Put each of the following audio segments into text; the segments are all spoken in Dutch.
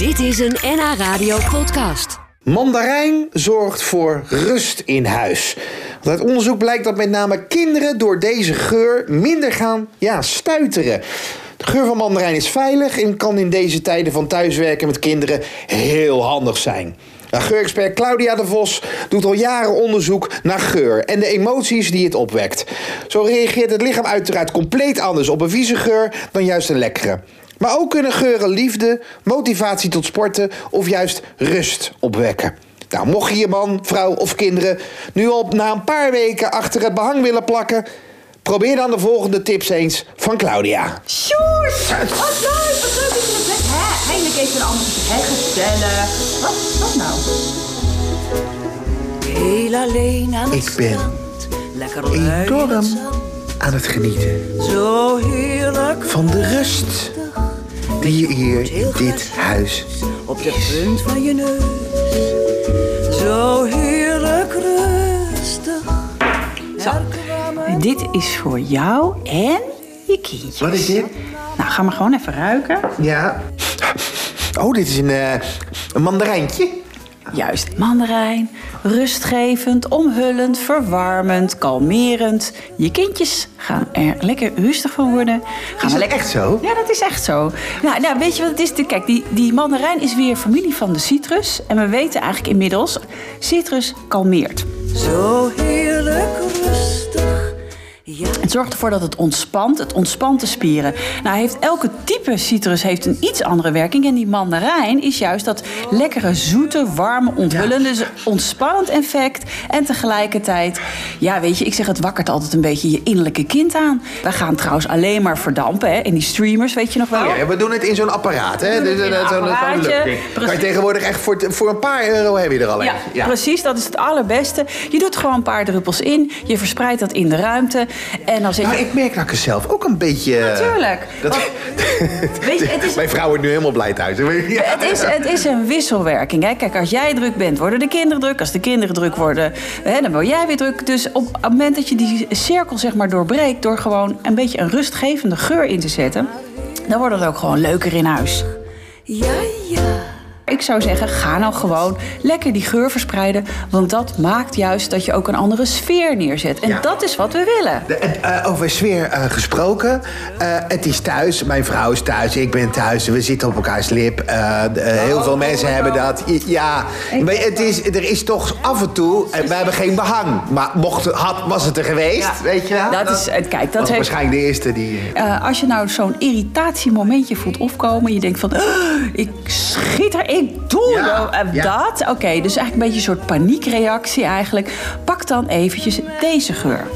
Dit is een NH Radio podcast. Mandarijn zorgt voor rust in huis. Want uit onderzoek blijkt dat met name kinderen door deze geur minder gaan ja, stuiteren. De geur van mandarijn is veilig en kan in deze tijden van thuiswerken met kinderen heel handig zijn. Nou, geurexpert Claudia de Vos doet al jaren onderzoek naar geur en de emoties die het opwekt. Zo reageert het lichaam uiteraard compleet anders op een vieze geur dan juist een lekkere. Maar ook kunnen geuren liefde, motivatie tot sporten of juist rust opwekken. Nou, mocht je je man, vrouw of kinderen nu al na een paar weken achter het behang willen plakken, probeer dan de volgende tips eens van Claudia. Sjoerd! Wat leuk, wat leuk dat je het. Hè, eindelijk even een ander hè, gezellig. Wat, wat nou? Heel alleen aan het Ik ben Enorm aan het genieten Zo heerlijk van de rust die je hier in dit huis op de punt van je neus. Zo heerlijk rustig. Zo, dit is voor jou en je kindjes. Wat is dit? Nou, ga maar gewoon even ruiken. Ja. Oh, dit is een, eh, een mandarijntje. Juist, mandarijn. Rustgevend, omhullend, verwarmend, kalmerend. Je kindjes gaan er lekker rustig van worden. Gaan Is dat lekker... echt zo? Ja, dat is echt zo. Nou, nou, weet je wat het is? Kijk, die, die mandarijn is weer familie van de citrus. En we weten eigenlijk inmiddels, citrus kalmeert. Zo heerlijk Het zorgt ervoor dat het ontspant. Het ontspant de spieren. Nou heeft elke type citrus heeft een iets andere werking. En die mandarijn is juist dat lekkere, zoete, warme, onthullende, dus ontspannend effect. En tegelijkertijd, ja weet je, ik zeg het wakkert altijd een beetje je innerlijke kind aan. We gaan trouwens alleen maar verdampen hè, in die streamers, weet je nog wel? Oh ja, we doen het in zo'n apparaat, hè? Dus, zo'n- zo'n. Kan je tegenwoordig echt voor, voor een paar euro heb je er al een. Ja, precies. Dat is het allerbeste. Je doet gewoon een paar druppels in. Je verspreidt dat in de ruimte. En dan zit je... Nou, ik merk dat ik er zelf ook een beetje... eh, Natuurlijk. Dat, Weet je, het is- Mijn vrouw wordt nu helemaal blij thuis. Ja. Het is, het is een wisselwerking. Hè? Kijk, als jij druk bent, worden de kinderen druk. Als de kinderen druk worden, hè, dan word jij weer druk. Dus op het moment dat je die cirkel zeg maar doorbreekt... door gewoon een beetje een rustgevende geur in te zetten... dan wordt het ook gewoon leuker in huis. ja, ja. Ik zou zeggen, ga nou gewoon lekker die geur verspreiden. Want dat maakt juist dat je ook een andere sfeer neerzet. En Ja. dat is wat we willen. De- eh, over sfeer eh, gesproken. Eh, het is thuis. Mijn vrouw is thuis. Ik ben thuis. We zitten op elkaars lip. Heel veel mensen hebben dat. Ja, maar het is, er is toch af en toe... we hebben geen behang. Maar mocht, had, was het er geweest, Ja. weet je wel? Dat is, kijk, dat heeft, waarschijnlijk de eerste die... Als je nou zo'n irritatiemomentje voelt opkomen, je denkt van, "Ah, ik schiet er, ik doe Ja, eh, ja. dat. Oké, dus eigenlijk een beetje een soort paniekreactie eigenlijk. Pak dan eventjes deze geur.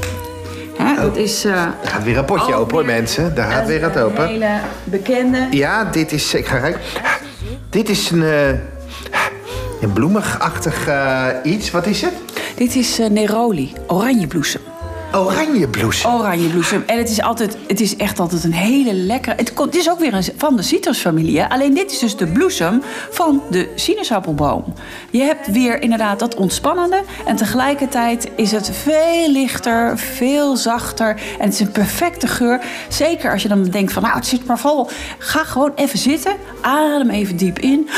Hè, dat is... eh, Er gaat weer een potje ook open, hoor, mensen. Daar gaat een- weer Een open. hele bekende. Ja, dit is... Ik ga kijken. Dit is een... eh, een bloemigachtig iets. Wat is het? Dit is eh, Neroli, oranjebloesem. Oranjebloesem. Oranjebloesem. En het is, altijd, het is echt altijd een hele lekkere... Het, is ook weer een, van de citrusfamilie. Alleen dit is dus de bloesem van de sinaasappelboom. Je hebt weer inderdaad dat ontspannende. En tegelijkertijd is het veel lichter, veel zachter. En het is een perfecte geur. Zeker als je dan denkt van, nou, het zit maar vol. Ga gewoon even zitten. Adem even diep in.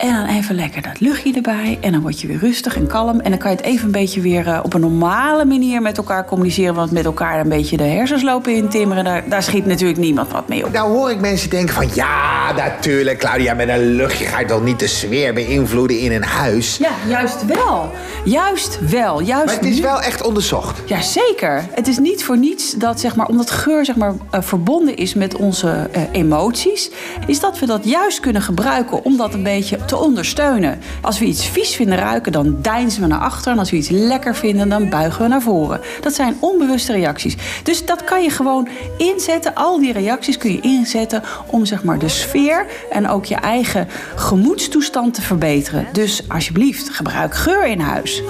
En dan even lekker dat luchtje erbij. En dan word je weer rustig en kalm. En dan kan je het even een beetje weer eh, op een normale manier met elkaar communiceren. Want met elkaar een beetje de hersens lopen in timmeren. Daar, daar schiet natuurlijk niemand wat mee op. Nou hoor ik mensen denken van... Ja, natuurlijk, Claudia, met een luchtje ga je toch niet de sfeer beïnvloeden in een huis? Ja, juist wel. Juist wel. Juist Maar het is nu- wel echt onderzocht. Ja, zeker. Het is niet voor niets dat, zeg maar, omdat geur zeg maar, eh, verbonden is met onze eh, emoties, is dat we dat juist kunnen gebruiken om dat een beetje te ondersteunen. Als we iets vies vinden ruiken, dan deinzen we naar achter. En als we iets lekker vinden, dan buigen we naar voren. Dat zijn onbewuste reacties. Dus dat kan je gewoon inzetten. Al die reacties kun je inzetten om zeg maar, de sfeer en ook je eigen gemoedstoestand te verbeteren. Dus alsjeblieft, gebruik geur in huis.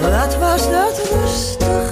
Wat was dat rustig.